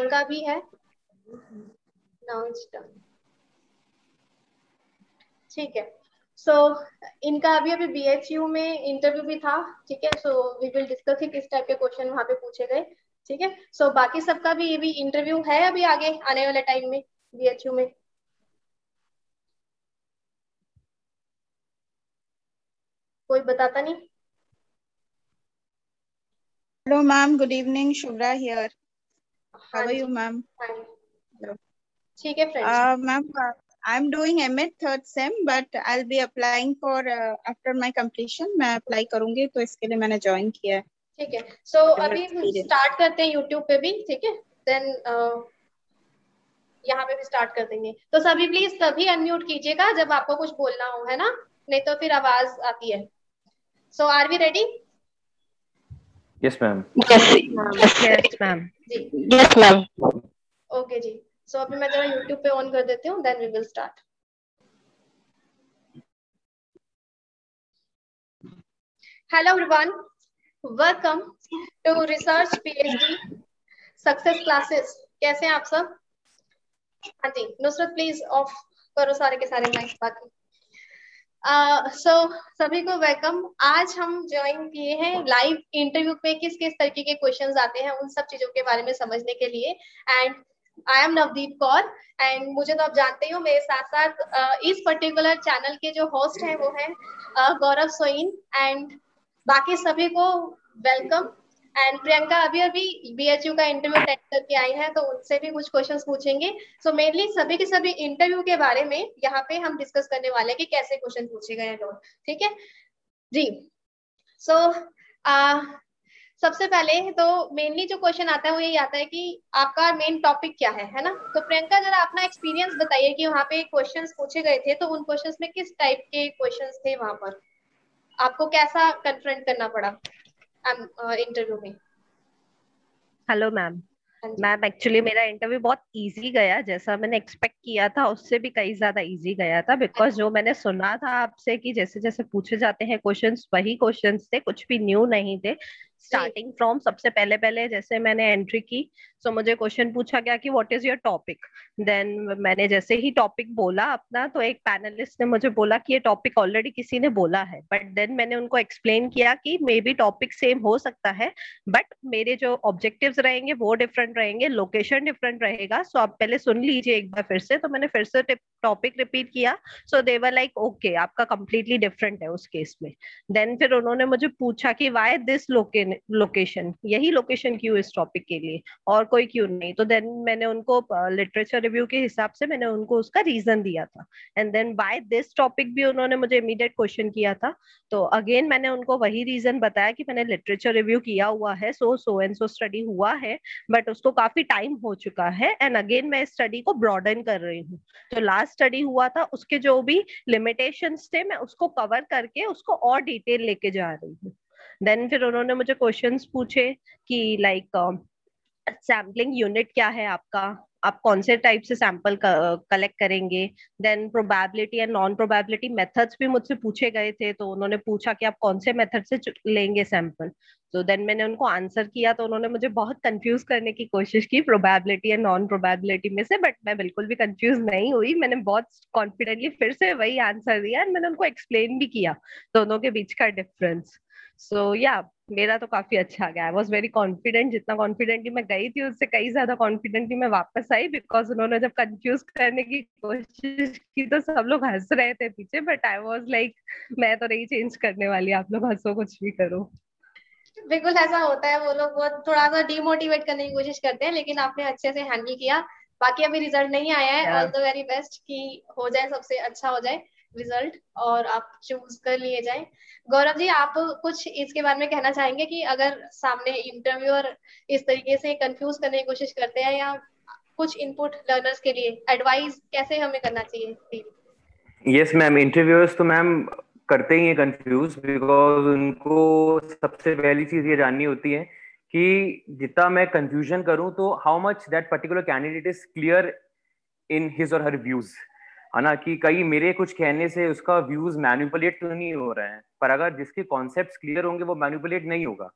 प्रियंका भी है। Now it's ठीक है। सो so, इनका अभी अभी बीएचयू में इंटरव्यू भी था ठीक है? सो वी विल डिस्कस ही किस टाइप के क्वेश्चन वहाँ पे पूछे गए ठीक है? सो so, बाकी सबका भी ये भी इंटरव्यू है अभी आगे आने वाले टाइम में बीएचयू में। कोई बताता नहीं? Hello ma'am good evening Shubhra here how are you ma'am ठीक है friends ma'am I am doing MA third sem but I will be applying for after my completion मैं अप्लाई करूँगी तो इसके लिए मैंने ज्वाइन किया है। ठीक है. सो so, अभी स्टार्ट करते हैं यूट्यूब पे भी ठीक है? देन uh, यहाँ पे भी स्टार्ट कर देंगे. तो सभी प्लीज़ तभी अनम्यूट कीजिएगा जब आपको कुछ बोलना हो है ना? नहीं तो फिर आवाज़ आती है. So are we ready yes ma'am yes ma'am yes ma'am okay ji. So so, अभी मैं जरा यूट्यूब पे ऑन कर देती हूँ then we will start hello everyone welcome to research PhD success classes कैसे हैं आप सब? हाँ जी नुसरत प्लीज़ ऑफ़ करो सारे के सारे माइक बाकी। सो uh, so, सभी को वेलकम आज हम ज्वाइन किए हैं लाइव इंटरव्यू पे किस किस तरीके के क्वेश्चंस आते हैं उन सब चीज़ों के बारे में समझने के लिए. And I am Navdeep Kaur and मुझे तो आप जानते ही हो मेरे साथ साथ uh, इस पर्टिकुलर चैनल के जो होस्ट हैं वो हैं गौरव सोइन एंड बाकी सभी को वेलकम एंड प्रियंका अभी अभी बीएचयू का इंटरव्यू अटेंड करके आई है तो उनसे भी कुछ क्वेश्चंस पूछेंगे। सो मेनली सभी के सभी इंटरव्यू के बारे में यहाँ पे हम डिस्कस करने वाले हैं कि कैसे क्वेश्चन पूछे गए हैं ठीक है? जी। सो so, uh, सबसे पहले तो मेनली जो क्वेश्चन आता है वो यही आता है कि आपका मेन टॉपिक क्या है है ना? तो प्रियंका जरा अपना एक्सपीरियंस बताइए कि वहाँ पे क्वेश्चंस पूछे गए थे तो उन क्वेश्चंस में किस टाइप के क्वेश्चंस थे वहाँ पर? आपको कैसा कन्फ्रंट करना पड़ा? इंटरव्यू में हेलो मैम मैम एक्चुअली मेरा इंटरव्यू बहुत इजी गया। जैसा मैंने एक्सपेक्ट किया था उससे भी कई ज़्यादा इजी गया था। बिकॉज़ जो मैंने सुना था आपसे कि जैसे जैसे पूछे जाते हैं क्वेश्चंस वही क्वेश्चंस थे कुछ भी न्यू नहीं थे। स्टार्टिंग फ्रॉम सबसे पहले पहले जैसे मैंने एंट्री की सो so मुझे क्वेश्चन पूछा गया कि what is your topic then मैंने जैसे ही टॉपिक बोला अपना तो एक पैनलिस्ट ने मुझे बोला कि ये टॉपिक ऑलरेडी किसी ने बोला है। बट देन मैंने उनको एक्सप्लेन किया कि मे बी टॉपिक सेम हो सकता है बट मेरे जो ऑब्जेक्टिव्स रहेंगे वो डिफरेंट रहेंगे लोकेशन डिफरेंट रहेगा। सो so आप पहले सुन लीजिए एक बार फिर से। तो मैंने फिर से टॉपिक रिपीट किया। So they were like okay आपका कंप्लीटली डिफरेंट है उस केस में. देन फिर उन्होंने मुझे पूछा कि वाई दिस लोकेशन यही लोकेशन क्यों इस टॉपिक के लिए? और कोई क्यों नहीं? तो देन मैंने उनको लिटरेचर रिव्यू के हिसाब से मैंने उनको उसका रीजन दिया था। And then by this topic भी उन्होंने मुझे इमीडिएट क्वेश्चन किया था। तो अगेन मैंने उनको वही रीजन बताया कि मैंने लिटरेचर रिव्यू किया हुआ है सो सो एंड सो स्टडी हुआ है बट उसको काफ़ी टाइम हो चुका है। एंड अगेन मैं स्टडी को ब्रॉडन कर रही हूँ। जो लास्ट स्टडी हुआ था, उसके जो भी लिमिटेशन थे, मैं उसको कवर करके उसको और डिटेल लेके जा रही हूँ। देन फिर उन्होंने मुझे क्वेश्चन पूछे कि लाइक सैम्पलिंग यूनिट क्या है आपका? आप कौन से टाइप से सैंपल कलेक्ट करेंगे? Then probability and non probability methods भी मुझसे पूछे गए थे तो उन्होंने पूछा कि आप कौन से मेथड से लेंगे सैंपल तो देन मैंने उनको आंसर किया तो उन्होंने मुझे बहुत कंफ्यूज करने की कोशिश की प्रोबेबिलिटी एंड नॉन प्रोबेबिलिटी में से बट मैं बिल्कुल भी कंफ्यूज नहीं हुई। मैंने बहुत कॉन्फिडेंटली फिर से वही आंसर दिया एंड मैंने उनको एक्सप्लेन भी किया दोनों के बीच का डिफरेंस सो या मेरा तो काफ़ी अच्छा गया। आई वॉज़ वेरी कॉन्फिडेंट जितना कॉन्फिडेंटली मैं गई थी, उससे कई ज़्यादा कॉन्फिडेंटली मैं वापस आई बिकॉज़ उन्होंने जब कंफ्यूज करने की कोशिश की तो सब लोग हंस रहे थे पीछे बट आई वॉज़ लाइक मैं तो नहीं चेंज करने वाली, आप लोग हंसो कुछ भी करो। बिल्कुल ऐसा होता है वो लोग बहुत थोड़ा सा डिमोटिवेट करने की कोशिश करते हैं लेकिन आपने अच्छे से हैंडल किया। बाकी अभी रिज़ल्ट नहीं आया है ऑल द वेरी बेस्ट कि हो जाए सबसे अच्छा हो जाए रिज़ल्ट और आप चूज़ कर लिए जाए। गौरव जी आप कुछ इसके बारे में कहना चाहेंगे कि अगर सामने इंटरव्यूअर इस तरीके से कंफ्यूज करने की कोशिश करते हैं या कुछ इनपुट लर्नर्स के लिए एडवाइस कैसे हमें करना चाहिए? यस मैम इंटरव्यूअर्स तो मैम करते ही हैं कंफ्यूज बिकॉज़ उनको सबसे पहली चीज़ ये जाननी होती है कि जितना मैं कंफ्यूजन करूँ तो how much that particular candidate is clear in his or her views है ना? कि कई मेरे कुछ कहने से उसका व्यूज़ मैनिपुलेट तो नहीं हो रहा है, पर अगर जिसके कॉन्सेप्ट क्लियर होंगे वो मैनिपुलेट नहीं होगा।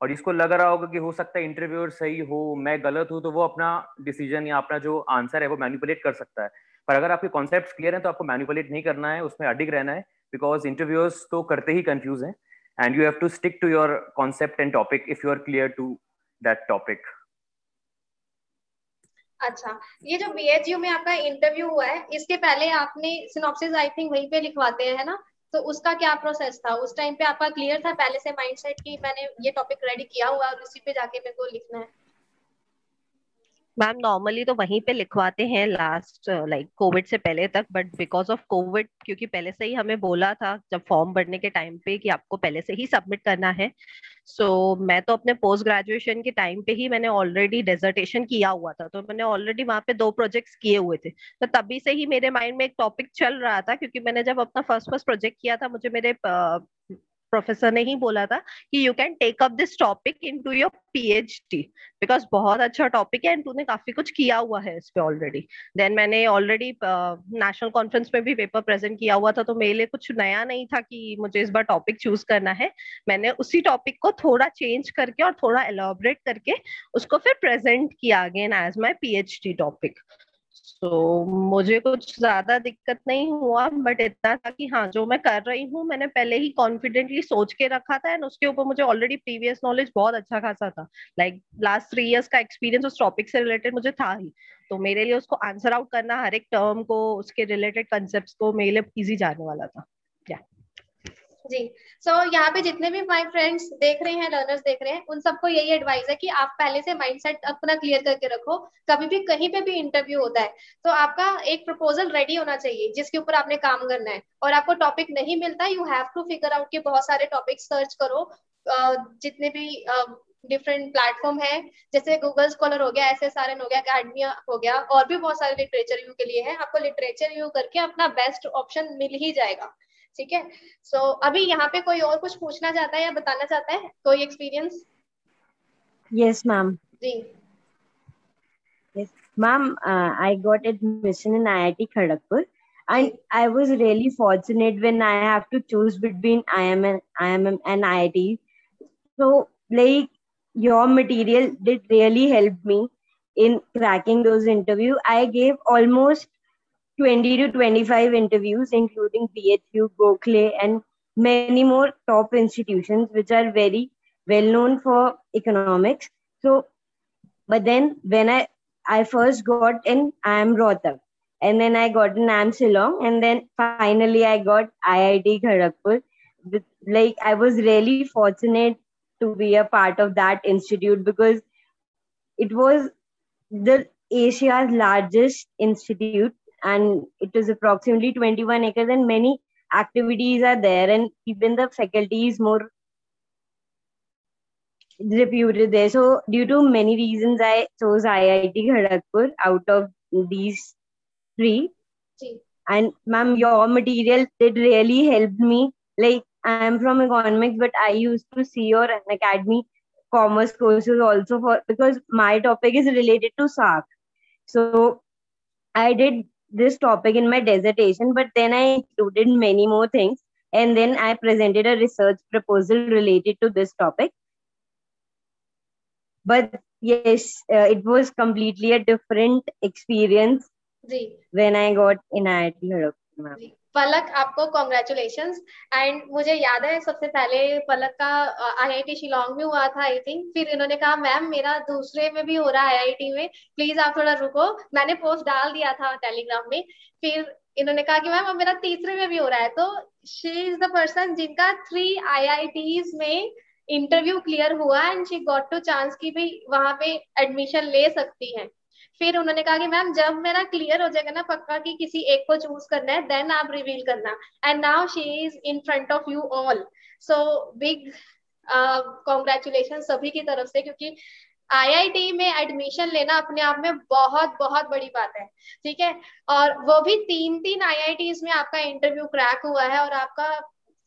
और जिसको लग रहा होगा कि हो सकता है इंटरव्यूअर सही हो, मैं गलत हूँ तो वो अपना डिसीज़न या अपना जो आंसर है वो मैनिपुलेट कर सकता है। पर अगर आपके कॉन्सेप्ट क्लियर है तो आपको मैनिपुलेट नहीं करना है, उसमें अडिग रहना है। बिकॉज़ इंटरव्यूअर्स तो करते ही कंफ्यूज हैं and you have to stick to your concept and topic if you are clear to that topic अच्छा ये जो बीएचयू में आपका इंटरव्यू हुआ है, इसके पहले आपने सिनॉप्सिस आई थिंक वहीं पे लिखवाते हैं ना? तो उसका क्या प्रोसेस था? उस टाइम पे आपका क्लियर था? पहले से माइंडसेट कि मैंने ये टॉपिक रेडी किया हुआ और उसी पे जाके मेरे को लिखना है। मैम नॉर्मली तो वहीं पे लिखवाते हैं लास्ट लाइक कोविड से पहले तक बट बिकॉज़ ऑफ़ कोविड क्योंकि पहले से ही हमें बोला था जब फॉर्म भरने के टाइम पे कि आपको पहले से ही सबमिट करना है। सो so, मैं तो अपने पोस्ट ग्रेजुएशन के टाइम पे ही मैंने ऑलरेडी डेजर्टेशन किया हुआ था तो मैंने ऑलरेडी वहाँ पे दो प्रोजेक्ट्स किए हुए थे। तो तभी से ही मेरे माइंड में एक टॉपिक चल रहा था क्योंकि मैंने जब अपना फ़र्स्ट फ़र्स्ट प्रोजेक्ट किया था मुझे मेरे प्रोफेसर ने ही बोला था कि you can take up this topic into your PhD because बहुत अच्छा टॉपिक है एंड तूने काफ़ी कुछ किया हुआ है इस पे ऑलरेडी देन मैंने ऑलरेडी नेशनल कॉन्फ्रेंस में भी पेपर प्रेजेंट किया हुआ था तो मेरे लिए कुछ नया नहीं था कि मुझे इस बार टॉपिक चूज़ करना है. मैंने उसी टॉपिक को थोड़ा चेंज करके और थोड़ा एलोबरेट करके उसको फिर प्रेजेंट किया again as my PhD topic तो मुझे कुछ ज़्यादा दिक्कत नहीं हुआ बट इतना था कि हाँ जो मैं कर रही हूँ, मैंने पहले ही कॉन्फिडेंटली सोच के रखा था एंड उसके ऊपर मुझे ऑलरेडी प्रीवियस नॉलेज बहुत अच्छा खासा था। लाइक लास्ट थ्री इयर्स का एक्सपीरियंस उस टॉपिक से रिलेटेड मुझे था ही। तो मेरे लिए उसको आंसर आउट करना, हर एक टर्म को, उसके रिलेटेड कंसेप्ट को मेरे लिए इजी जाने वाला था। जी। सो so, यहाँ पे जितने भी माय फ्रेंड्स देख रहे हैं लर्नर्स देख रहे हैं उन सबको यही एडवाइस है कि आप पहले से माइंडसेट अपना क्लियर करके रखो। कभी भी कहीं पे भी इंटरव्यू होता है तो आपका एक प्रपोजल रेडी होना चाहिए जिसके ऊपर आपने काम करना है। और आपको टॉपिक नहीं मिलता you have to figure out के बहुत सारे टॉपिक सर्च करो। जितने भी डिफरेंट प्लेटफॉर्म है जैसे गूगल स्कॉलर हो गया एस एस आर एन हो गया अकेडमिया हो गया और भी बहुत सारे लिटरेचर रिव्यू के लिए है। आपको लिटरेचर रिव्यू करके अपना बेस्ट ऑप्शन मिल ही जाएगा। ठीक है सो so, अभी यहाँ पे कोई और कुछ पूछना चाहता है या बताना चाहता है कोई experience yes ma'am ji yes ma'am uh, i got admission in iit kharagpur and i was really fortunate when i have to choose between iim and iim and iit so like your material did really help me in cracking those interview i gave almost 20 to 25 interviews, including BHU, Berkeley, and many more top institutions, which are very well known for economics. So, but then when I I first got in IIM Rohtak, and then I got in IIM Shillong, and then finally I got IIT Kharagpur. Like I was really fortunate to be a part of that institute because it was the Asia's largest institute and it is approximately 21 acres and many activities are there and even the faculty is more reputed there. So due to many reasons i chose iit kharagpur out of these three. And ma'am your material did really help me. Like i am from economics but i used to see your academy commerce courses also for because my topic is related to SAARC. So I did this topic in my dissertation, but then I included many more things. And then I presented a research proposal related to this topic. But yes, uh, it was completely a different experience when I got in IIT Palak आपको congratulation and मुझे याद है, सबसे पहले पलक का IIT Shillong में हुआ था आई थिंक फिर इन्होंने कहा मैम मेरा दूसरे में भी हो रहा है आईआईटी में. प्लीज़ आप थोड़ा रुको. मैंने पोस्ट डाल दिया था टेलीग्राम में. फिर इन्होंने कहा कि मैम अब मेरा तीसरे में भी हो रहा है. तो शी इज़ द पर्सन जिनका थ्री आई में इंटरव्यू क्लियर हुआ and she got two chance की भी वहाँ पे एडमिशन ले सकती है। फिर उन्होंने कहा कि मैम जब मेरा क्लियर हो जाएगा ना पक्का कि किसी एक को चूज़ करना है देन आप रिवील करना। And now she is in front of you all so big congratulation सभी की तरफ़ से क्योंकि आईआईटी में एडमिशन लेना अपने आप में बहुत बहुत बड़ी बात है। ठीक है? और वो भी तीन तीन आई में आपका इंटरव्यू क्रैक हुआ है और आपका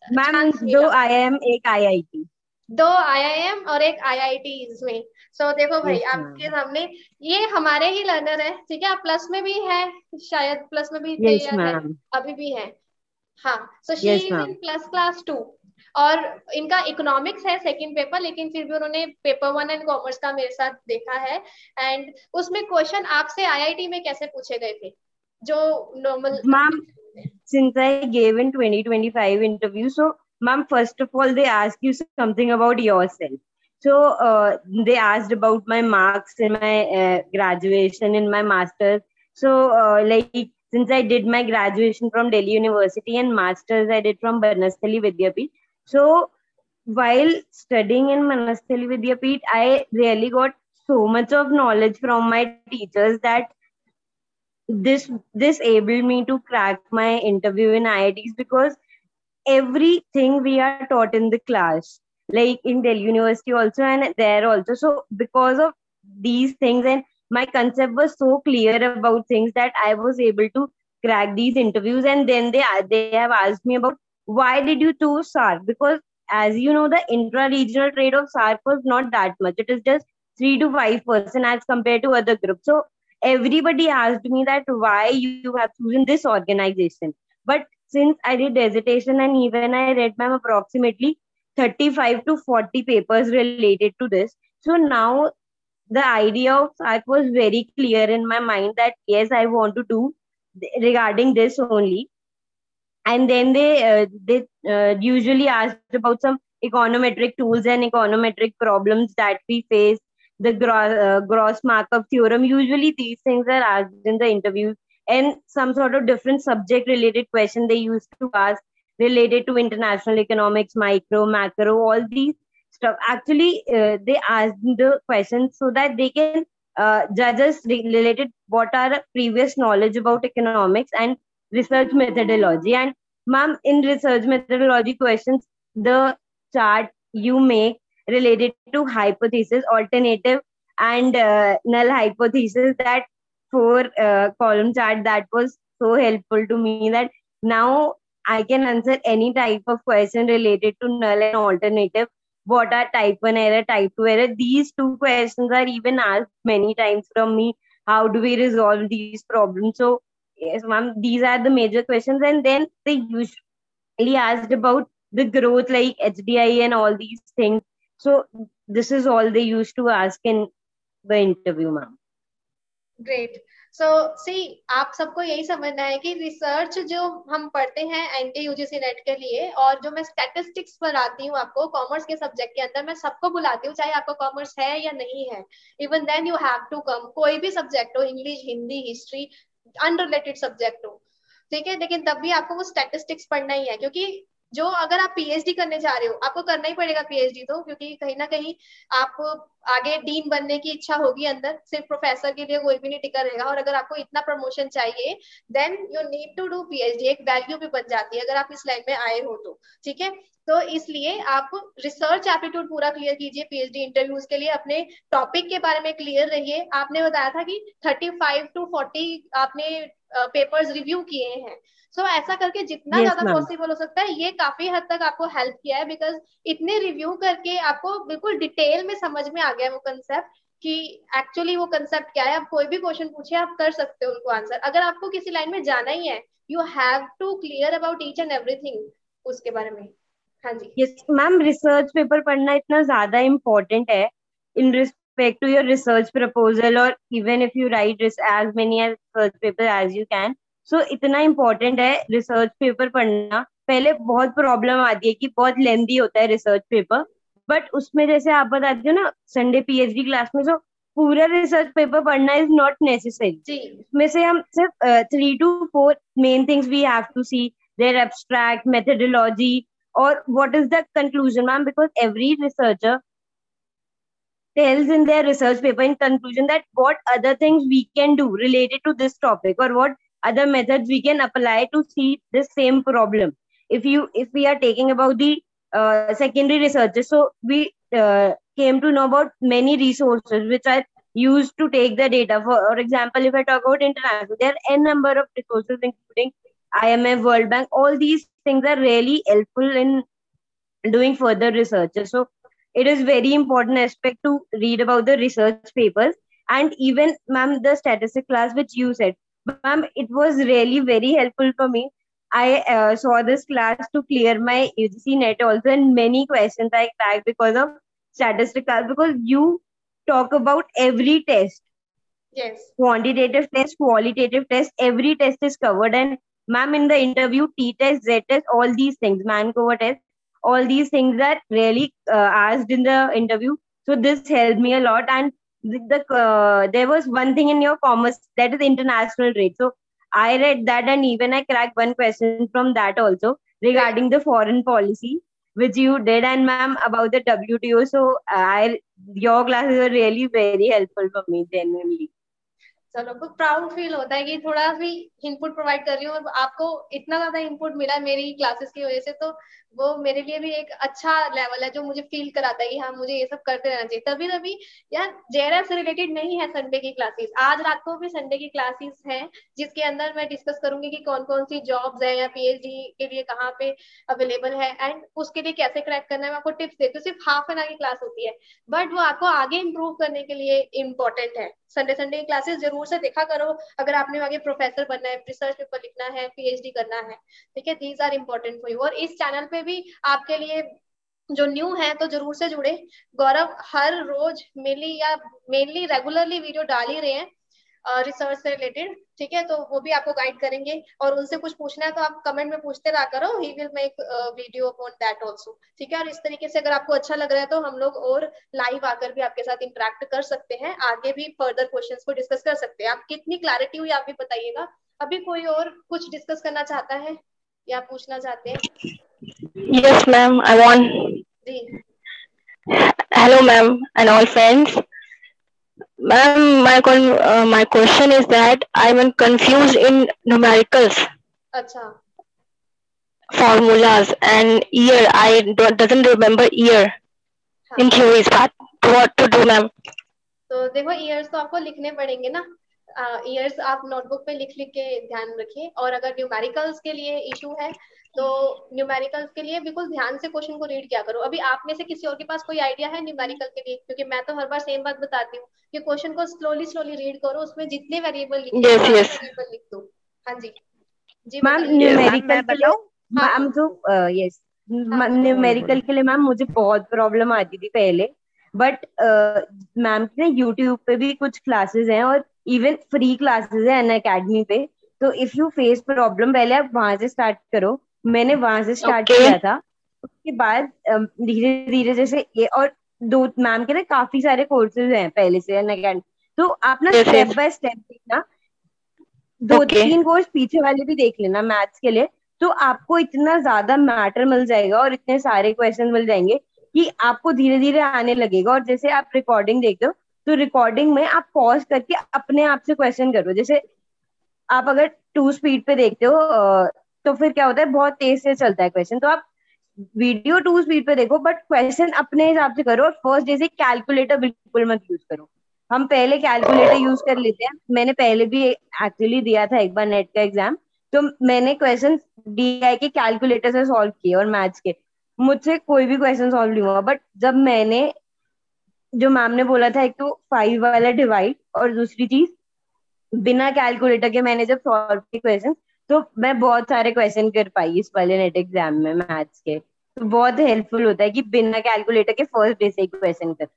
मैम दो आईआईएम एक आईआईटी दो आईआईएम और एक आईआईटी में सो so, देखो भाई आपके सामने ये हमारे ही लर्नर है ठीक है? प्लस में भी है शायद प्लस में भी yes, है अभी भी है। हाँ so she is in plus class two और इनका इकोनॉमिक्स है सेकंड पेपर लेकिन फिर भी उन्होंने पेपर वन एंड कॉमर्स का मेरे साथ देखा है। एंड उसमें क्वेश्चन आपसे आईआईटी में कैसे पूछे गए थे? जो normal ma'am since I gave in 2025 interview, so ma'am, first of all, they ask you something about yourself. So uh, they asked about my marks in my uh, graduation, in my master's. So uh, like since I did my graduation from Delhi University and masters I did from Banasthali Vidyapeeth. So while studying in Manasthali Vidyapeeth, I really got so much of knowledge from my teachers that this this enabled me to crack my interview in IITs because everything we are taught in the class, like in Delhi University also and there also. So because of these things and my concept was so clear about things that I was able to crack these interviews. And then they they have asked me about why did you choose SARC? Because as you know, the intra-regional trade of SARC was not that much. It is just three to five percent as compared to other groups. So everybody asked me that why you have chosen this organization. But since I did dissertation and even I read ma'am approximately 35 to 40 papers related to this. So now the idea of SARC was very clear in my mind that yes, I want to do regarding this only and then they uh, they uh, usually asked about some econometric tools and econometric problems that we face the gross, uh, gross markup theorem usually these things are asked in the interviews and some sort of different subject related question they used to ask related to international economics micro macro all these stuff actually uh, they asked the questions so that they can uh, judge us related what are previous knowledge about economics and research methodology. And ma'am, in research methodology questions, the chart you make related to hypothesis, alternative, and uh, null hypothesis, that four uh, column chart that was so helpful to me that now I can answer any type of question related to null and alternative. What are type 1 error, type 2 error? These two questions are even asked many times from me. How do we resolve these problems? So yes ma'am these are the major questions and then they usually asked about the growth like hdi and all these things so this is all they used to ask in the interview ma'am great. So see आप सबको यही समझना है कि research जो हम पढ़ते हैं एन एनटी यूजीसी नेट के लिए और जो मैं स्टैटिस्टिक्स पढ़ाती हूँ आपको कॉमर्स के सब्जेक्ट के अंदर, मैं सबको बुलाती हूँ, चाहे आपको कॉमर्स है या नहीं है। Even then you have to come कोई भी सब्जेक्ट हो English Hindi history unrelated subject हो। ठीक है? लेकिन तब भी आपको वो स्टेटिस्टिक्स पढ़ना ही है, क्योंकि जो अगर आप पीएचडी करने जा रहे हो, आपको करना ही पड़ेगा पीएचडी तो क्योंकि कहीं ना कहीं आपको आगे डीन बनने की इच्छा होगी अंदर, सिर्फ़ प्रोफेसर के लिए कोई भी नहीं टिका रहेगा। और अगर आपको इतना प्रमोशन चाहिए then you need to do PhD एक वैल्यू भी बन जाती है अगर आप इस लाइन में आए हो तो ठीक है? तो इसलिए आप रिसर्च एप्टीट्यूड पूरा क्लियर कीजिए पीएचडी इंटरव्यूज़ के लिए अपने टॉपिक के बारे में क्लियर रहिए। आपने बताया था कि 35 टू 40 आपने पेपर्स रिव्यू किए हैं। सो so, ऐसा करके जितना yes, ज़्यादा पॉसिबल हो सकता है ये काफ़ी हद तक आपको हेल्प किया है बिकॉज़ इतने रिव्यू करके आपको बिल्कुल डिटेल में समझ में आ गया वो कंसेप्ट कि एक्चुअली वो कंसेप्ट क्या है। आप कोई भी क्वेश्चन पूछे आप कर सकते हो उनको आंसर अगर आपको किसी लाइन में जाना ही है you have to clear about each and everything उसके बारे में। हाँ जी। यस मैम रिसर्च पेपर पढ़ना इतना ज़्यादा इम्पोर्टेंट है in respect to your research proposal और even if you write as many research paper as you can so इतना इम्पोर्टेंट है रिसर्च पेपर पढ़ना। पहले बहुत प्रॉब्लम आती है कि बहुत लेंदी होता है रिसर्च पेपर बट उसमें जैसे आप बताते हो ना संडे पीएचडी क्लास में जो पूरा रिसर्च पेपर पढ़ना इज़ नॉट नेसेसरी उसमें से हम सिर्फ़ three two four main things we have to see their abstract methodology or what is the conclusion ma'am? Because every researcher tells in their research paper in conclusion that what other things we can do related to this topic or what other methods we can apply to see this same problem. If you if we are taking about the uh, secondary researches so we uh, came to know about many resources which are used to take the data. For, for example if i talk about international there are n number of resources including IMF, World Bank, all these things are really helpful in doing further research. So it is very important aspect to read about the research papers and even ma'am the statistic class which you said ma'am it was really very helpful for me I uh, saw this class to clear my UGC net also, and many questions I cracked because of statistical. Because you talk about every test, yes, quantitative test, qualitative test, every test is covered. And ma'am, in the interview, T test, Z test, all these things, Mancover test, all these things are really uh, asked in the interview. So this helped me a lot. And the, the uh, there was one thing in your commerce that is international rate. So I read that and even I cracked one question from that also regarding the foreign policy, which you did, and ma'am about the WTO. So I your classes were really very helpful for me genuinely. चलो बहुत proud feel होता है कि थोड़ा भी input provide कर रही हूँ और आपको इतना ज़्यादा इनपुट मिला मेरी क्लासेस की वजह से तो वो मेरे लिए भी एक अच्छा लेवल है जो मुझे फील कराता है कि हाँ मुझे ये सब करते रहना चाहिए। तभी तभी यार जेआरएफ से रिलेटेड नहीं है संडे की क्लासेस आज रात को भी संडे की क्लासेस है, जिसके अंदर मैं डिस्कस करूँगी कि कौन कौन सी जॉब्स है या पीएचडी के लिए कहाँ पे अवेलेबल है एंड उसके लिए कैसे क्रैक करना है, मैं आपको टिप्स देती हूँ। सिर्फ़ हाफ़ एन आवर की क्लास होती है बट वो आपको आगे इम्प्रूव करने के लिए इम्पोर्टेंट है। संडे संडे की क्लासेस ज़रूर से देखा करो। अगर आपने आगे प्रोफेसर बनना है रिसर्च पेपर लिखना है पीएचडी करना है, ठीक है? These are important for you और इस चैनल पे भी आपके लिए जो न्यू है तो ज़रूर से जुड़े। गौरव, हर रोज मेनली या मेनली रेगुलरली वीडियो डाल ही रहे हैं। रिसर्च से रिलेटेड ठीक है? तो वो भी आपको गाइड करेंगे। और उनसे कुछ पूछना है तो आप कमेंट में पूछते रहा करो। He will make video upon that also ठीक है? और इस तरीके से अगर आपको अच्छा लग रहा है तो हम लोग और लाइव आकर भी आपके साथ इंटरेक्ट कर सकते हैं। आगे भी फर्दर क्वेश्चन को डिस्कस कर सकते हैं। आप कितनी क्लैरिटी हुई आप भी बताइएगा। अभी कोई और कुछ डिस्कस करना चाहता है या पूछना चाहते हैं? Yes, ma'am. I want. Ji. Hello, ma'am, and all friends. Ma'am, my con- uh, my question is that I'm confused in numericals, अच्छा formulas, and year. I don't, doesn't remember year हाँ in theories. What what to do, ma'am? तो देखो years तो आपको लिखने पड़ेंगे ना years आप नोटबुक पे लिख लिख के ध्यान रखिए। और अगर न्यूमेरिकल्स के लिए इशू है तो न्यूमेरिकल्स के लिए बिल्कुल ध्यान से क्वेश्चन को रीड किया करो। अभी आप में से किसी और के पास कोई आइडिया है न्यूमेरिकल के लिए? क्योंकि मैं तो हर बार सेम बात बताती हूँ कि क्वेश्चन को स्लोली स्लोली रीड करो। उसमें जितने वेरिएबल लिखे Yes, yes. वेरिएबल लिख दो। हाँ जी। जी मैम न्यूमेरिकल? हाँ, मैम जो यस हाँ, न्यूमेरिकल के लिए मैम मुझे बहुत प्रॉब्लम आती थी पहले। बट मैम के यूट्यूब पे भी कुछ क्लासेस हैं और इवन फ्री क्लासेस है अन अकेडमी पे तो इफ़ यू फेस प्रॉब्लम पहले आप वहाँ से स्टार्ट करो मैंने वहाँ से स्टार्ट Okay. किया था उसके बाद धीरे धीरे जैसे ये और दो मैम के ना काफ़ी सारे कोर्सेज हैं पहले से अन अकेडमी तो आप ना स्टेप. बाय स्टेप देखना दो Okay. तीन कोर्स पीछे वाले भी देख लेना मैथ्स के लिए तो आपको इतना ज़्यादा मैटर मिल जाएगा और इतने सारे क्वेश्चन मिल जाएँगे कि आपको धीरे धीरे आने लगेगा और जैसे आप रिकॉर्डिंग देखते हो तो रिकॉर्डिंग में आप पॉज करके अपने आप से क्वेश्चन करो जैसे आप अगर टू स्पीड पे देखते हो तो फिर क्या होता है, बहुत तेज से चलता है क्वेश्चन तो आप वीडियो टू स्पीड पे देखो बट क्वेश्चन अपने हिसाब से करो फ़र्स्ट जैसे कैलकुलेटर बिल्कुल मत यूज़ करो। हम पहले कैलकुलेटर यूज़ कर लेते हैं। मैंने पहले भी एक्चुअली दिया था एक बार नेट का एग्ज़ाम तो मैंने क्वेश्चन डीआई के कैलकुलेटर से सॉल्व किए और मैथ्स के। मुझसे कोई भी क्वेश्चन सॉल्व नहीं हुआ बट जब मैंने जो मैम ने बोला था एक तो फाइव वाला डिवाइड और दूसरी चीज़ बिना कैलकुलेटर के मैंने जब सॉल्व किए क्वेश्चन तो मैं बहुत सारे क्वेश्चन कर पाई इस वाले नेट एग्ज़ाम में मैथ्स के। तो बहुत हेल्पफुल होता है कि बिना कैलकुलेटर के फ़र्स्ट डे से ही क्वेश्चन कर।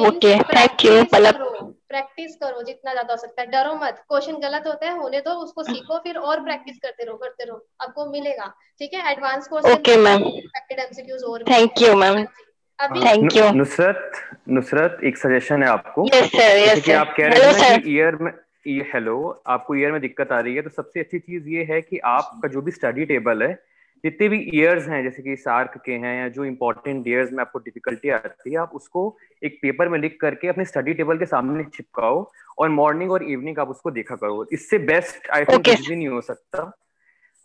Okay, thank you, Palak. Practice करो जितना ज़्यादा हो सकता है। डरो मत क्वेश्चन गलत होता है होने दो उसको सीखो फिर और प्रैक्टिस करते रहो करते रहो आपको मिलेगा। ठीक है? Advance Okay, ma'am. Expected MCQs और भी Thank you, Thank you. Nusrat Nusrat एक सजेशन है आपको Yes, sir. Yes, कि sir. आप कह रहे sir. कि ईयर में ये हेलो आपको ईयर में दिक्कत आ रही है तो सबसे अच्छी चीज़ ये है कि आपका जो भी स्टडी टेबल है जितने भी ईयर्स हैं जैसे कि सार्क के हैं या जो इम्पोर्टेंट ईयर्स में आपको डिफिकल्टी आती है आप उसको एक पेपर में लिख करके अपने स्टडी टेबल के सामने चिपकाओ और मॉर्निंग और इवनिंग आप उसको देखा करो इससे बेस्ट आई थिंक कुछ भी नहीं हो सकता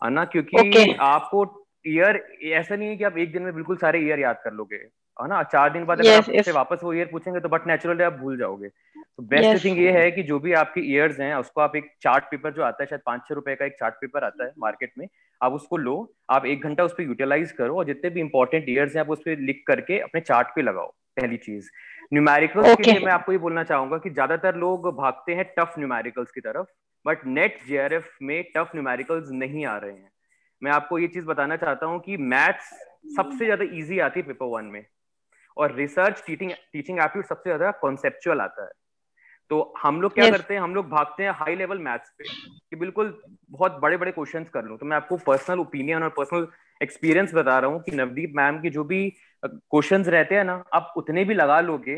है ना क्योंकि Okay. आपको ईयर ऐसा नहीं है कि आप एक दिन में बिल्कुल सारे ईयर याद कर लोगे है ना चार दिन बाद अगर yes, आप yes. वापस वो ईयर पूछेंगे तो बट नेचुरली आप भूल जाओगे। तो बेस्ट थिंग ये है कि जो भी आपके ईयर्स हैं उसको आप एक चार्ट पेपर जो आता है शायद पाँच छह रुपए का एक चार्ट पेपर आता है मार्केट में आप उसको लो आप एक घंटा उस पर यूटिलाइज करो और जितने भी इंपॉर्टेंट ईयर्स हैं आप उस पर लिख करके अपने चार्ट पे लगाओ पहली चीज़। Numericals okay. के लिए मैं आपको ये बोलना चाहूँगा कि ज़्यादातर लोग भागते हैं टफ न्यूमेरिकल्स की तरफ़ बट नेट जेआरएफ में टफ न्यूमेरिकल्स नहीं आ रहे हैं। मैं आपको ये चीज़ बताना चाहता हूँ कि मैथ्स सबसे ज़्यादा इजी आती है पेपर वन में। और रिसर्च टीचिंग टीचिंग एप्टीट्यूड सबसे ज़्यादा कॉन्सेप्चुअल आता है। तो हम लोग क्या yes. करते हैं हम लोग भागते हैं हाई लेवल मैथ्स पे कि बिल्कुल बहुत बड़े बड़े क्वेश्चंस कर लूँ। तो मैं आपको पर्सनल ओपिनियन और पर्सनल एक्सपीरियंस बता रहा हूँ कि नवदीप मैम की जो भी क्वेश्चंस रहते हैं ना आप उतने भी लगा लोगे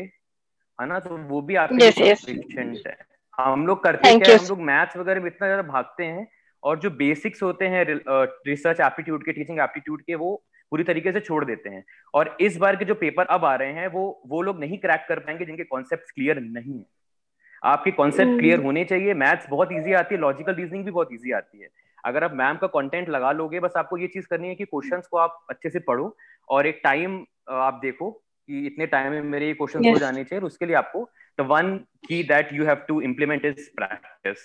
है ना? तो वो भी आपके yes, yes. है। हम लोग करते हैं हम लोग मैथ्स वगैरह में इतना ज़्यादा भागते हैं और जो बेसिक्स होते हैं रिसर्च एप्टीट्यूड के टीचिंग एप्टीट्यूड के वो पूरी तरीके से छोड़ देते हैं। और इस बार के जो पेपर अब आ रहे हैं वो वो लोग नहीं क्रैक कर पाएँगे जिनके कॉन्सेप्ट क्लियर नहीं है। आपके कॉन्सेप्ट क्लियर hmm. होने चाहिए मैथ्स बहुत ईजी आती है लॉजिकल रीजनिंग भी बहुत ईजी आती है। अगर आप मैम का कंटेंट लगा लोगे बस आपको ये चीज़ करनी है कि क्वेश्चन को आप अच्छे से पढ़ो और एक टाइम आप देखो कि इतने टाइम में मेरे ये क्वेश्चन yes. हो जाने चाहिए उसके लिए आपको the one key that you have to implement is practice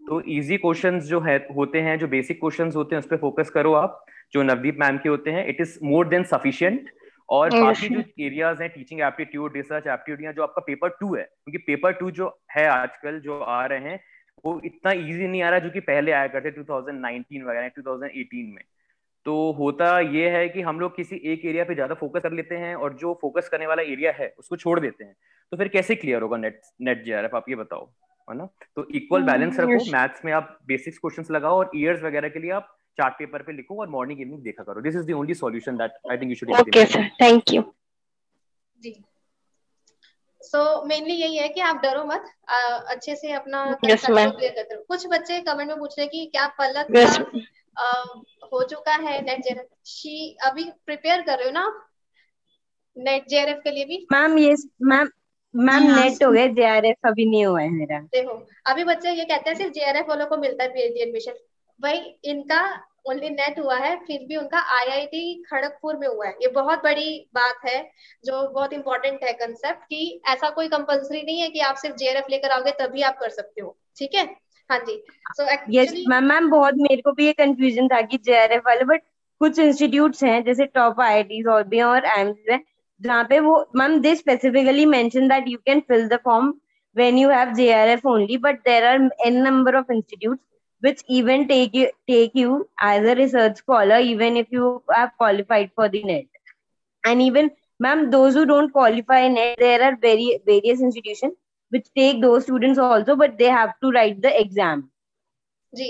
तो इजी क्वेश्चंस जो है होते हैं जो बेसिक क्वेश्चंस होते हैं उस पर फोकस करो आप। जो नवदीप मैम के होते हैं it is more than sufficient और बाकी जो एरियाज़ हैं टीचिंग एप्टीट्यूड रिसर्च एप्टीट्यूड या जो आपका पेपर टू है क्योंकि पेपर टू जो है आजकल जो आ रहे हैं वो इतना इजी नहीं आ रहा जो कि पहले आया करते 2019 वगैरह 2018 में। तो होता ये है कि हम लोग किसी एक एरिया पे ज़्यादा फोकस कर लेते हैं और जो फोकस करने वाला एरिया है उसको छोड़ देते हैं। तो फिर कैसे क्लियर होगा नेट नेट जे आप ये बताओ है ना? तो इक्वल बैलेंस हम्म, रखो मैथ्स में आप बेसिक्स क्वेश्चंस लगाओ और ईयर्स वगैरह के लिए आप चार्ट पेपर पे लिखो और मॉर्निंग इवनिंग देखा करो। This is the only solution that I think you should okay sir thank you ji. So so, mainly यही है कि आप डरो मत। आ, अच्छे से अपना yes, कुछ बच्चे कमेंट में पूछ रहे कि क्या पलक yes. का, आ, हो चुका है नेट शी अभी प्रिपेयर कर रहे हो ना नेट जेआरएफ के लिए भी? Ma'am yes ma'am ma'am NET हो गया जेआरएफ अभी नहीं हुआ है मेरा। देखो अभी बच्चे ये कहते हैं सिर्फ़ जेआरएफ वालों को मिलता है पीएचडी एडमिशन भाई इनका ओनली नेट हुआ है फिर भी उनका आईआईटी खड़गपुर में हुआ है। ये बहुत बड़ी बात है जो बहुत इंपॉर्टेंट है कंसेप्ट कि ऐसा कोई कंपलसरी नहीं है कि आप सिर्फ़ जेआरएफ लेकर आओगे तभी आप कर सकते हो। ठीक है? हाँ जी। सो यस मैम मैम बहुत मेरे को भी ये कंफ्यूजन था कि जेआरएफ वाले बट कुछ इंस्टीट्यूट्स हैं जैसे टॉप आईआईटीज और भी और एम्स हैं जहाँ पे वो ma'am they specifically mention that you can fill the form when you have JRF only, but there are n number of institutes which even take you take you as a research scholar even if you have qualified for the net and even ma'am those who don't qualify net there are very various institutions which take those students also but they have to write the exam जी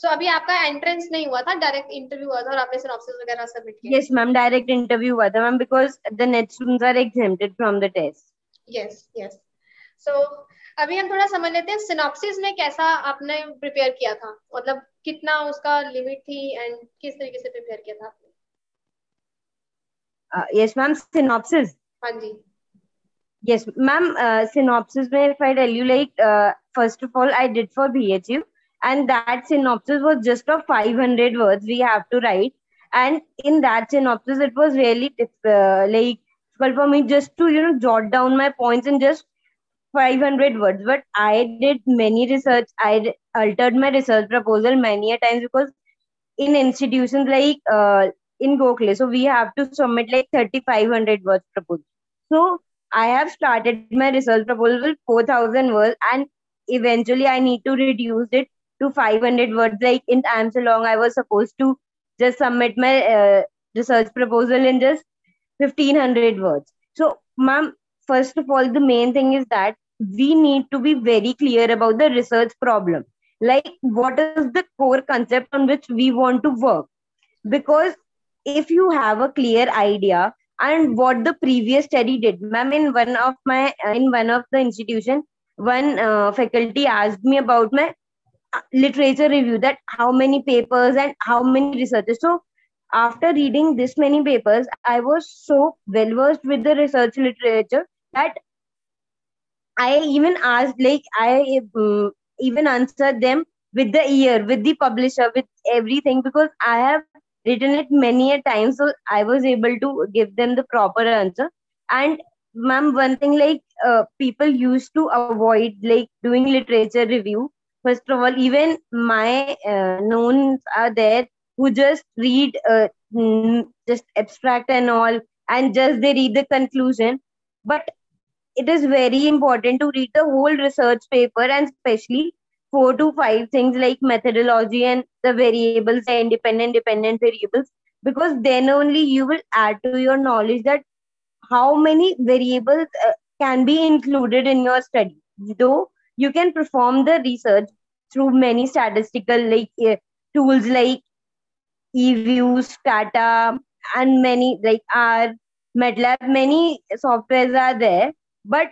so so, अभी आपका entrance नहीं हुआ था direct interview हुआ था और आपने सिनॉप्सिस वगैरह सबमिट किया यस मैम डायरेक्ट इंटरव्यू हुआ था ma'am because the NET students are exempted from the test yes yes so अभी हम थोड़ा समझ लेते हैं सिनॉप्सिस में कैसा आपने प्रिपेयर किया था मतलब कितना उसका लिमिट थी एंड किस तरीके से प्रिपेयर किया था आपने यस मैम सिनॉप्सिस हाँ जी uh, synopsis may if i tell you like uh, first of all i did for bhu and that synopsis was just of 500 words we have to write and in that synopsis it was really uh, like difficult for me just to you know jot down my points and just 500 words but i did many research. I altered my research proposal many a times because in institutions like uh, in Gokhale, so we have to submit like 3500 words proposal. So i have started my research proposal with 4000 words and eventually i need to reduce it to 500 words. Like in time so long i was supposed to just submit my uh, research proposal in just 1500 words. So ma'am first of all the main thing is that we need to be very clear about the research problem. Like what is the core concept on which we want to work? Because if you have a clear idea and what the previous study did ma'am in one of my in one of the institution one uh, faculty asked me about my uh, literature review that how many papers and how many researchers so after reading this many papers i was so well versed with the research literature that I even asked, like, I um, even answered them with the year, with the publisher, with everything, because I have written it many a time. So I was able to give them the proper answer. and ma'am one thing like uh, people used to avoid like doing literature review first of all even my uh, knowns are there who just read uh, just abstract and all and just they read the conclusion but it is very important to read the whole research paper and especially four to five things like methodology and the variables the independent dependent variables because then only you will add to your knowledge that how many variables uh, can be included in your study. Though you can perform the research through many statistical like uh, tools like eviews Stata and many like r matlab many softwares are there but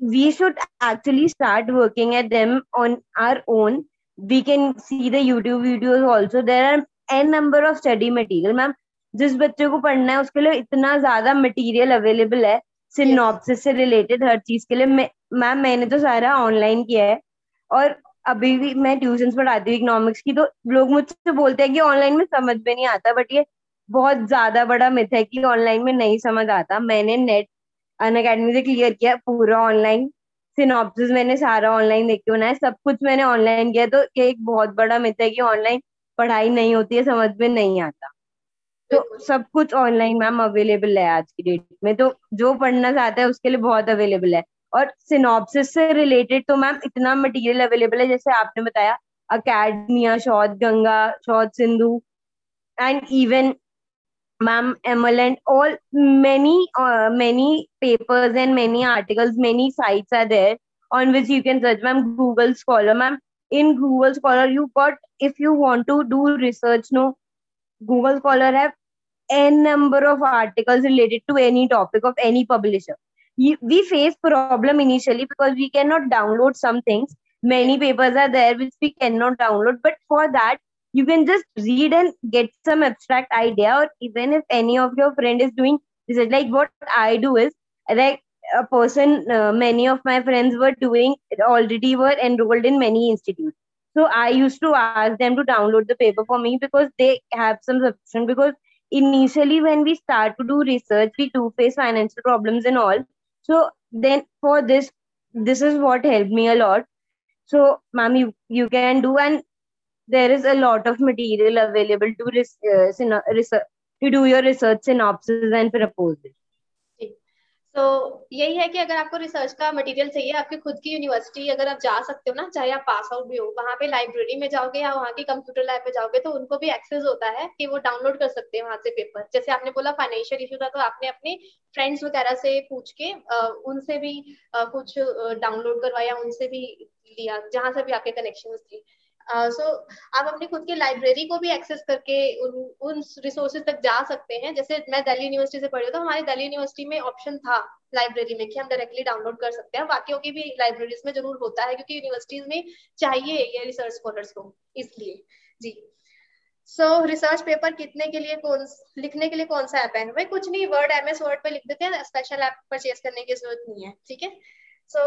we should actually start working at them on our own. We can see the youtube videos also. There are n number of study material ma'am जिस बच्चे को पढ़ना है, उसके लिए इतना ज़्यादा material available है सिनॉप्सिस से रिलेटेड हर चीज़ के लिए। मैम मैंने तो सारा ऑनलाइन किया है। और अभी भी मैं ट्यूशन पढ़ाती हूँ इकोनॉमिक्स की तो लोग मुझसे बोलते हैं कि ऑनलाइन में समझ में नहीं आता बट ये बहुत ज़्यादा बड़ा मिथ है कि ऑनलाइन में नहीं समझ आता। मैंने नेट अन अकेडमी से क्लियर किया पूरा ऑनलाइन सिनॉप्सिस मैंने सारा ऑनलाइन देख के बनाया सब कुछ मैंने ऑनलाइन किया तो ये एक बहुत बड़ा मिथ है कि ऑनलाइन पढ़ाई नहीं होती है समझ में नहीं आता। तो सब कुछ ऑनलाइन मैम अवेलेबल है आज की डेट में तो जो पढ़ना चाहता है उसके लिए बहुत अवेलेबल है। और सिनॉप्सिस से रिलेटेड तो मैम इतना मटेरियल अवेलेबल है जैसे आपने बताया academia Shodhganga Shodhsindhu and even ma'am and all many uh, many papers and many articles many sites are there on which you can search. Ma'am google scholar. Ma'am in google scholar you got if you want to do research no google scholar have n number of articles related to any topic of any publisher. We face problem initially because we cannot download some things. Many papers are there which we cannot download. But for that you can just read and get some abstract idea or even if any of your friend is doing this is like what i do is like a person uh, many of my friends were doing already were enrolled in many institutes. So i used to ask them to download the paper for me because they have some subscription because initially when we start to do research we do face financial problems and all. So then for this this is what helped me a lot. So ma'am you, you can do and there is a lot of material available to res- uh, research, to do your research synopsis and proposal. तो so, यही है कि अगर आपको research का material चाहिए आपकी खुद की यूनिवर्सिटी अगर आप जा सकते हो ना चाहे आप पास आउट भी हो वहाँ पे लाइब्रेरी में जाओगे या वहाँ की कंप्यूटर लैब में जाओगे तो उनको भी एक्सेस होता है कि वो डाउनलोड कर सकते हैं वहाँ से पेपर जैसे आपने बोला फाइनेंशियल इशू था तो आपने अपने फ्रेंड्स वगैरह से पूछ के उनसे भी कुछ डाउनलोड करवाया उनसे भी लिया जहाँ से भी आपके कनेक्शन थी सो आप अपनी खुद की लाइब्रेरी को भी एक्सेस करके उन उन रिसोर्सेज तक जा सकते हैं। जैसे मैं दिल्ली यूनिवर्सिटी से पढ़ी हूँ तो हमारी दिल्ली यूनिवर्सिटी में ऑप्शन था लाइब्रेरी में कि हम डायरेक्टली डाउनलोड कर सकते हैं। बाकियों की भी लाइब्रेरीज में ज़रूर होता है, क्योंकि यूनिवर्सिटीज में चाहिए ये रिसर्च स्कॉलर्स को, इसलिए। जी। सो रिसर्च पेपर कितने के लिए कौन, लिखने के लिए कौन सा ऐप है? भाई, कुछ नहीं वर्ड एम एस वर्ड पे लिख देते हैं। स्पेशल ऐप परचेज करने की ज़रूरत नहीं है, ठीक है? सो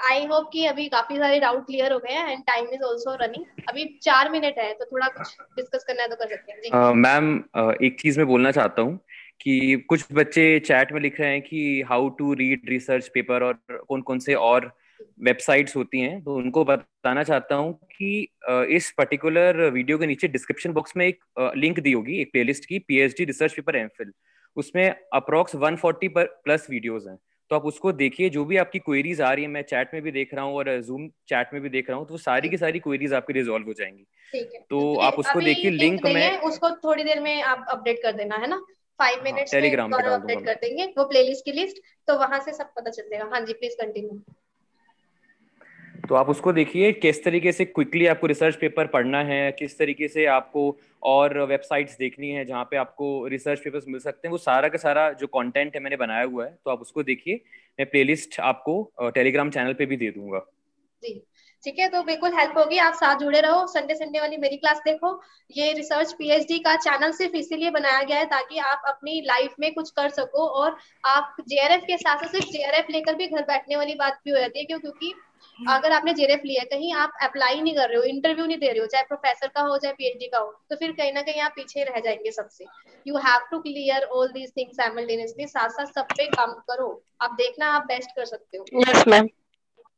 आई होप कि अभी काफ़ी सारे डाउट क्लियर हो गए हैं and time is also running अभी चार मिनट है तो थोड़ा कुछ डिस्कस करना है तो कर सकते हैं। मैम uh, uh, एक चीज़ मैं बोलना चाहता हूँ कि कुछ बच्चे चैट में लिख रहे हैं कि how to read research paper और कौन कौन से और वेबसाइट्स होती हैं। तो उनको बताना चाहता हूँ कि इस पर्टिकुलर वीडियो के नीचे डिस्क्रिप्शन बॉक्स में एक लिंक दी होगी एक प्लेलिस्ट की पीएचडी रिसर्च पेपर एमफिल उसमें अप्रोक्स 140 पर प्लस वीडियोस हैं। तो आप उसको देखिए जो भी आपकी क्वेरीज आ रही है मैं चैट में भी देख रहा हूँ और जूम चैट में भी देख रहा हूँ तो सारी की सारी क्वेरीज आपकी रिजोल्व हो जाएँगी। तो आप उसको देखिए लिंक में उसको थोड़ी देर में आप अपडेट कर देना है ना? फाइव मिनट टेलीग्राम अपडेट कर देंगे वो प्लेलिस्ट की लिस्ट तो वहाँ से सब पता चल जाएगा। हाँ जी प्लीज़ कंटिन्यू तो आप उसको देखिए, किस तरीके से क्विकली आपको रिसर्च पेपर पढ़ना है, किस तरीके से आपको और वेबसाइट्स देखनी है जहाँ पे आपको रिसर्च पेपर्स मिल सकते हैं। वो सारा का सारा जो कंटेंट है मैंने बनाया हुआ है तो आप उसको देखिए। मैं प्लेलिस्ट आपको टेलीग्राम चैनल पे भी दे दूँगा। जी, ठीक है तो बिल्कुल हेल्प होगी। आप साथ जुड़े रहो। संडे संडे वाली मेरी क्लास देखो। ये रिसर्च पीएचडी का चैनल सिर्फ़ इसीलिए बनाया गया है ताकि आप अपनी लाइफ में कुछ कर सको और आप जेआरएफ के साथ साथ सिर्फ़ जेआरएफ लेकर भी घर बैठने वाली बात भी हो जाती है, क्यों? क्योंकि अगर आपने जेरेफ लिया कहीं आप अप्लाई नहीं कर रहे हो इंटरव्यू नहीं दे रहे हो चाहे प्रोफेसर का हो चाहे पीएचडी का हो तो फिर कहीं ना कहीं आप पीछे रह जाएँगे सबसे। You have to clear all these things simultaneously साथ साथ सब पे काम करो। आप देखना आप बेस्ट कर सकते हो। यस मैम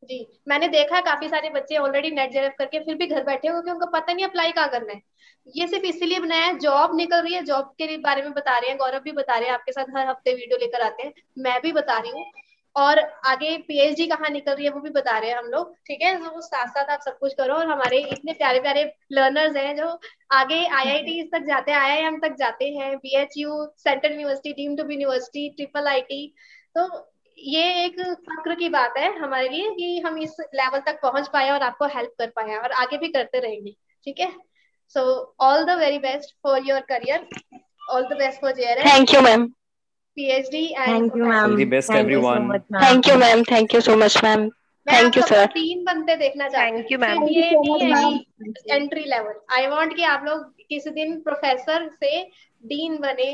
जी। मैंने देखा है काफ़ी सारे बच्चे ऑलरेडी नेट जेरेफ करके फिर भी घर बैठे हो क्योंकि उनको पता नहीं अप्लाई कहाँ करना है। ये सिर्फ़ इसीलिए बनाया है जॉब निकल रही है जॉब के बारे में बता रहे हैं गौरव भी बता रहे हैं आपके साथ हर हफ़्ते वीडियो लेकर आते हैं। मैं भी बता रही हूँ और आगे पीएचडी कहाँ निकल रही है वो भी बता रहे हैं हम लोग ठीक है? तो साथ साथ आप सब कुछ करो और हमारे इतने प्यारे प्यारे लर्नर्स हैं जो आगे आईआईटी तक जाते हैं आईआईएम तक जाते हैं BHU central university deemed to university triple IT तो ये एक फक्र की बात है हमारे लिए कि हम इस लेवल तक पहुँच पाए और आपको हेल्प कर पाए और आगे भी करते रहेंगे ठीक है? So all the very best for your career all the best for JRF thank you ma'am PhD and Thank you, ma'am. The best, Thank everyone. you so much, ma'am. Thank you ma'am thank you so much ma'am मैं Thank you, sir. तीन बनते देखना चाहती Thank you, हूँ। ma'am. ये Thank you so नहीं much, है ma'am. कि एंट्री लेवल आई वांट कि आप लोग किसी दिन प्रोफेसर से डीन बने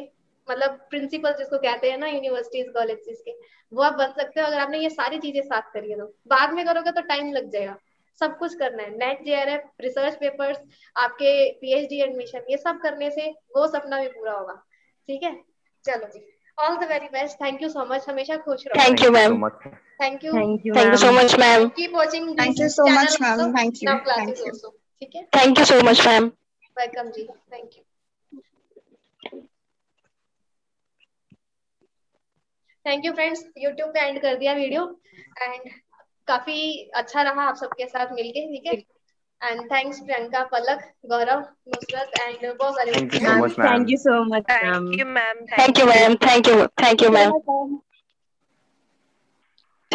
मतलब प्रिंसिपल जिसको कहते हैं ना यूनिवर्सिटीज कॉलेजेस के वो आप बन सकते हो अगर आपने ये सारी चीज़ें साथ करी है तो बाद में करोगे तो टाइम लग जाएगा सब कुछ करना है नेट जेआरएफ रिसर्च पेपर्स आपके पीएचडी एडमिशन ये सब करने से वो सपना भी पूरा होगा ठीक है चलो जी all the very best thank you so much हमेशा खुश रहो Thank you, ma'am. so much. Thank you Thank you, thank you so ma'am. Much ma'am keep watching Thank this you so channel much, ma'am. also, Thank you. now classes Thank you. also ठीक है thank you so much ma'am welcome ji thank you thank you friends YouTube पे end कर दिया video and काफ़ी अच्छा रहा आप सबके साथ मिलके ठीक है And thanks, Priyanka, Palak, Gaurav, Nusrat, and both Thank you so much, ma'am. Thank you so much, ma'am. Thank you, ma'am. Thank you, ma'am. Thank you, ma'am.